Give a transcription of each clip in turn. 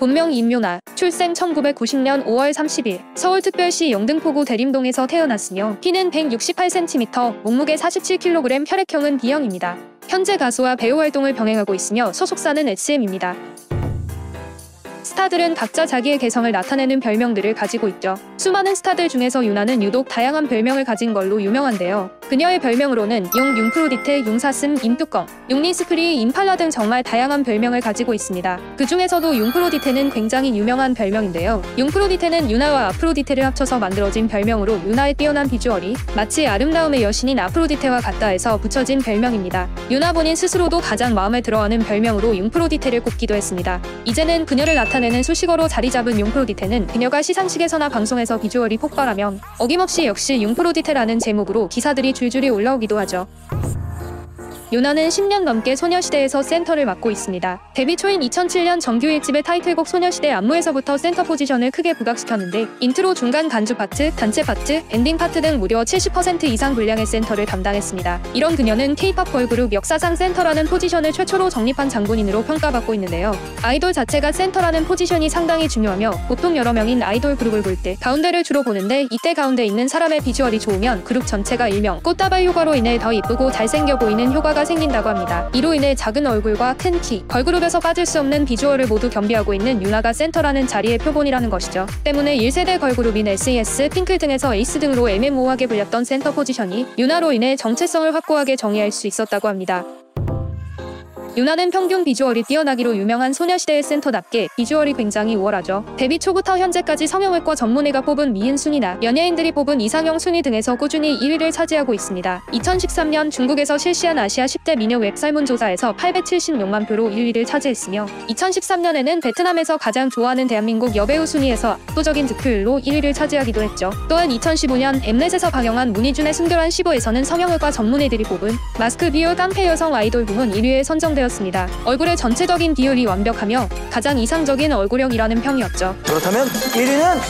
본명 임윤아, 출생 1990년 5월 30일, 서울특별시 영등포구 대림동에서 태어났으며 키는 168cm, 몸무게 47kg, 혈액형은 B형입니다. 현재 가수와 배우 활동을 병행하고 있으며 소속사는 SM입니다. 스타들은 각자 자기의 개성을 나타내는 별명들을 가지고 있죠. 수많은 스타들 중에서 유나는 유독 다양한 별명을 가진 걸로 유명한데요. 그녀의 별명으로는 용, 융프로디테, 용사슴, 임뚜껑, 용리스프리, 임팔라 등 정말 다양한 별명을 가지고 있습니다. 그 중에서도 융프로디테는 굉장히 유명한 별명인데요. 융프로디테는 유나와 아프로디테를 합쳐서 만들어진 별명으로 유나의 뛰어난 비주얼이 마치 아름다움의 여신인 아프로디테와 같다 해서 붙여진 별명입니다. 유나 본인 스스로도 가장 마음에 들어하는 별명으로 융프로디테를 꼽기도 했습니다. 이제는 그녀를 나타내는 수식어로 자리 잡은 융프로디테는 그녀가 시상식에서나 방송에서 비주얼이 폭발하면 어김없이 역시 융프로디테라는 제목으로 기사들이 줄줄이 올라오기도 하죠. 윤아는 10년 넘게 소녀시대에서 센터를 맡고 있습니다. 데뷔 초인 2007년 정규 1집의 타이틀곡 소녀시대 안무에서부터 센터 포지션을 크게 부각시켰는데 인트로 중간 간주 파트, 단체 파트, 엔딩 파트 등 무려 70% 이상 분량의 센터를 담당했습니다. 이런 그녀는 K-팝 걸그룹 역사상 센터라는 포지션을 최초로 정립한 장본인으로 평가받고 있는데요. 아이돌 자체가 센터라는 포지션이 상당히 중요하며 보통 여러 명인 아이돌 그룹을 볼 때 가운데를 주로 보는데 이때 가운데 있는 사람의 비주얼이 좋으면 그룹 전체가 일명 꽃다발 효과로 인해 더 이쁘고 잘생겨 보이는 효과가 생긴다고 합니다. 이로 인해 작은 얼굴과 큰 키, 걸그룹에서 빠질 수 없는 비주얼을 모두 겸비하고 있는 윤아가 센터라는 자리의 표본이라는 것이죠. 때문에 1세대 걸그룹인 SES, 핑클 등에서 에이스 등으로 애매모호하게 불렸던 센터 포지션이 윤아로 인해 정체성을 확고하게 정의할 수 있었다고 합니다. 윤아는 평균 비주얼이 뛰어나기로 유명한 소녀시대의 센터답게 비주얼이 굉장히 우월하죠. 데뷔 초부터 현재까지 성형외과 전문의가 뽑은 미인 순위나 연예인들이 뽑은 이상형 순위 등에서 꾸준히 1위를 차지하고 있습니다. 2013년 중국에서 실시한 아시아 10대 미녀 웹 설문조사에서 876만 표로 1위를 차지했으며 2013년에는 베트남에서 가장 좋아하는 대한민국 여배우 순위에서 압도적인 득표율로 1위를 차지하기도 했죠. 또한 2015년 엠넷에서 방영한 문희준의 순결한 15에서는 성형외과 전문의들이 뽑은 마스크 비율 깡패 여성 아이돌 부문 1위에 선정되 었습니다. 되었습니다. 얼굴의 전체적인 비율이 완벽하며 가장 이상적인 얼굴형이라는 평이었죠. 그렇다면 1위는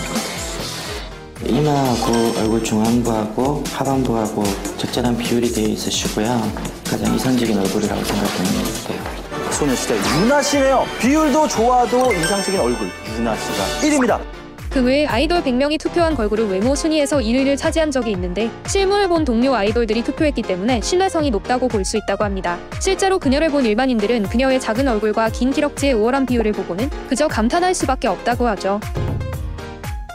이마하고 얼굴 중안부하고 하반부하고 적절한 비율이 되어 있으시고요. 가장 이상적인 얼굴이라고 생각됩니다. 소녀시대 유나 씨네요. 비율도 좋아도 이상적인 얼굴 유나 씨가 1위입니다. 그 외에 아이돌 100명이 투표한 걸그룹 외모 순위에서 1위를 차지한 적이 있는데 실물을 본 동료 아이돌들이 투표했기 때문에 신뢰성이 높다고 볼 수 있다고 합니다. 실제로 그녀를 본 일반인들은 그녀의 작은 얼굴과 긴 기럭지의 우월한 비율을 보고는 그저 감탄할 수밖에 없다고 하죠.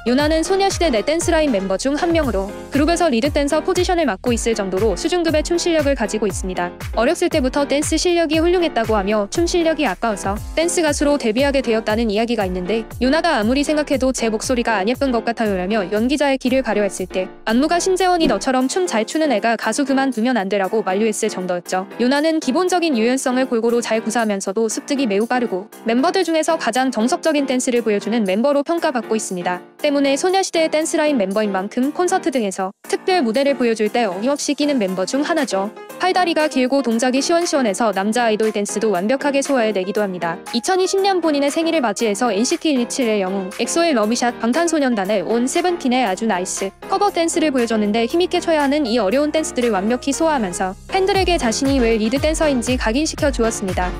윤아는 소녀시대 내 댄스라인 멤버 중 한 명으로 그룹에서 리드 댄서 포지션을 맡고 있을 정도로 수준급의 춤 실력을 가지고 있습니다. 어렸을 때부터 댄스 실력이 훌륭했다고 하며 춤 실력이 아까워서 댄스 가수로 데뷔하게 되었다는 이야기가 있는데 윤아가 아무리 생각해도 제 목소리가 안 예쁜 것 같아요라며 연기자의 길을 가려 했을 때 안무가 심재원이 너처럼 춤 잘 추는 애가 가수 그만두면 안 돼라고 만류했을 정도였죠. 윤아는 기본적인 유연성을 골고루 잘 구사하면서도 습득이 매우 빠르고 멤버들 중에서 가장 정석적인 댄스를 보여주는 멤버로 평가받고 있습니다. 때문에 소녀시대의 댄스라인 멤버인 만큼 콘서트 등에서 특별 무대를 보여줄 때 어김없이 끼는 멤버 중 하나죠. 팔다리가 길고 동작이 시원시원해서 남자 아이돌 댄스도 완벽하게 소화해내기도 합니다. 2020년 본인의 생일을 맞이해서 NCT 127의 영웅, 엑소의 Love Shot, 방탄소년단의 ON 세븐틴의 아주 NICE 커버 댄스를 보여줬는데 힘있게 춰야 하는 이 어려운 댄스들을 완벽히 소화하면서 팬들에게 자신이 왜 리드 댄서인지 각인시켜 주었습니다.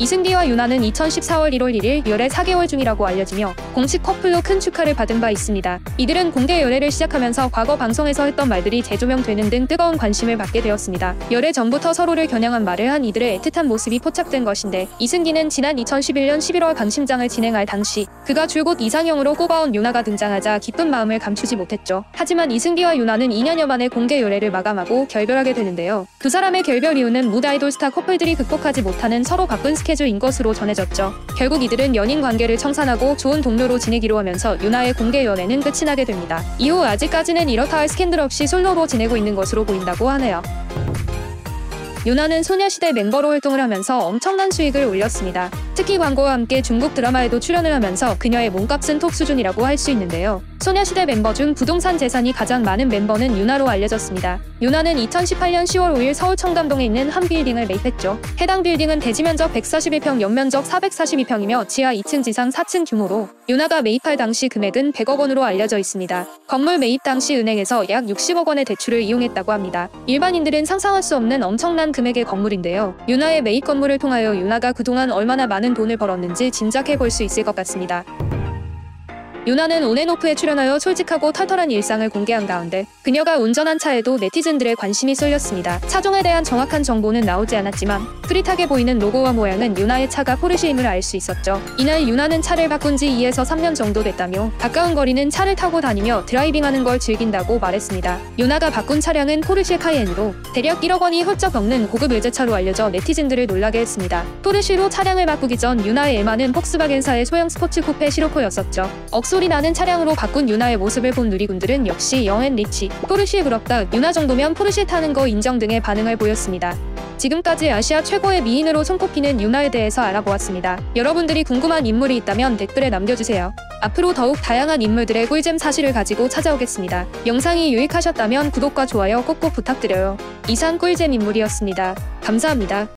이승기와 윤아는 2014월 1월 1일 열애 4개월 중이라고 알려지며 공식 커플로 큰 축하를 받은 바 있습니다. 이들은 공개 열애를 시작하면서 과거 방송에서 했던 말들이 재조명되는 등 뜨거운 관심을 받게 되었습니다. 열애 전부터 서로를 겨냥한 말을 한 이들의 애틋한 모습이 포착된 것인데 이승기는 지난 2011년 11월 강심장을 진행할 당시 그가 줄곧 이상형으로 꼽아온 윤아가 등장하자 기쁜 마음을 감추지 못했죠. 하지만 이승기와 윤아는 2년여 만에 공개 열애를 마감하고 결별하게 되는데요. 두 사람의 결별 이유는 모든 아이돌 스타 커플들이 극복하지 못하는 서로 바쁜 스케줄 스케줄인 것으로 전해졌죠. 결국 이들은 연인 관계를 청산하고 좋은 동료로 지내기로 하면서 윤아의 공개 연애는 끝이 나게 됩니다. 이후 아직까지는 이렇다 할 스캔들 없이 솔로로 지내고 있는 것으로 보인다고 하네요. 윤아는 소녀시대 멤버로 활동을 하면서 엄청난 수익을 올렸습니다. 특히 광고와 함께 중국 드라마에도 출연을 하면서 그녀의 몸값은 톱 수준이라고 할 수 있는데요. 소녀시대 멤버 중 부동산 재산이 가장 많은 멤버는 유나로 알려졌습니다. 유나는 2018년 10월 5일 서울 청담동에 있는 한 빌딩을 매입했죠. 해당 빌딩은 대지 면적 141평, 연면적 442평이며 지하 2층 지상 4층 규모로 유나가 매입할 당시 금액은 100억 원으로 알려져 있습니다. 건물 매입 당시 은행에서 약 60억 원의 대출을 이용했다고 합니다. 일반인들은 상상할 수 없는 엄청난 금액의 건물인데요. 유나의 매입 건물을 통하여 유나가 그동안 얼마나 많은 돈을 벌었는지 짐작해 볼 수 있을 것 같습니다. 윤아는 온앤오프에 출연하여 솔직하고 털털한 일상을 공개한 가운데 그녀가 운전한 차에도 네티즌들의 관심이 쏠렸습니다. 차종에 대한 정확한 정보는 나오지 않았지만 흐릿하게 보이는 로고와 모양은 윤아의 차가 포르쉐임을 알 수 있었죠. 이날 윤아는 차를 바꾼 지 2에서 3년 정도 됐다며 가까운 거리는 차를 타고 다니며 driving하는 걸 즐긴다고 말했습니다. 윤아가 바꾼 차량은 포르쉐 카이엔으로 대략 1억 원이 훌쩍 넘는 고급 외제차로 알려져 네티즌들을 놀라게 했습니다. 포르쉐로 차량을 바꾸기 전 윤아의 애마는 폭스바겐사의 소형 스포츠 쿠페 시로코였었죠. 억소리 나는 차량으로 바꾼 윤아의 모습을 본 누리꾼들은 역시 young and rich, 포르쉐 부럽다, 윤아 정도면 포르쉐 타는 거 인정 등의 반응을 보였습니다. 지금까지 아시아 최고의 미인으로 손꼽히는 윤아에 대해서 알아보았습니다. 여러분들이 궁금한 인물이 있다면 댓글에 남겨주세요. 앞으로 더욱 다양한 인물들의 꿀잼 사실을 가지고 찾아오겠습니다. 영상이 유익하셨다면 구독과 좋아요 꼭꼭 부탁드려요. 이상 꿀잼 인물이었습니다. 감사합니다.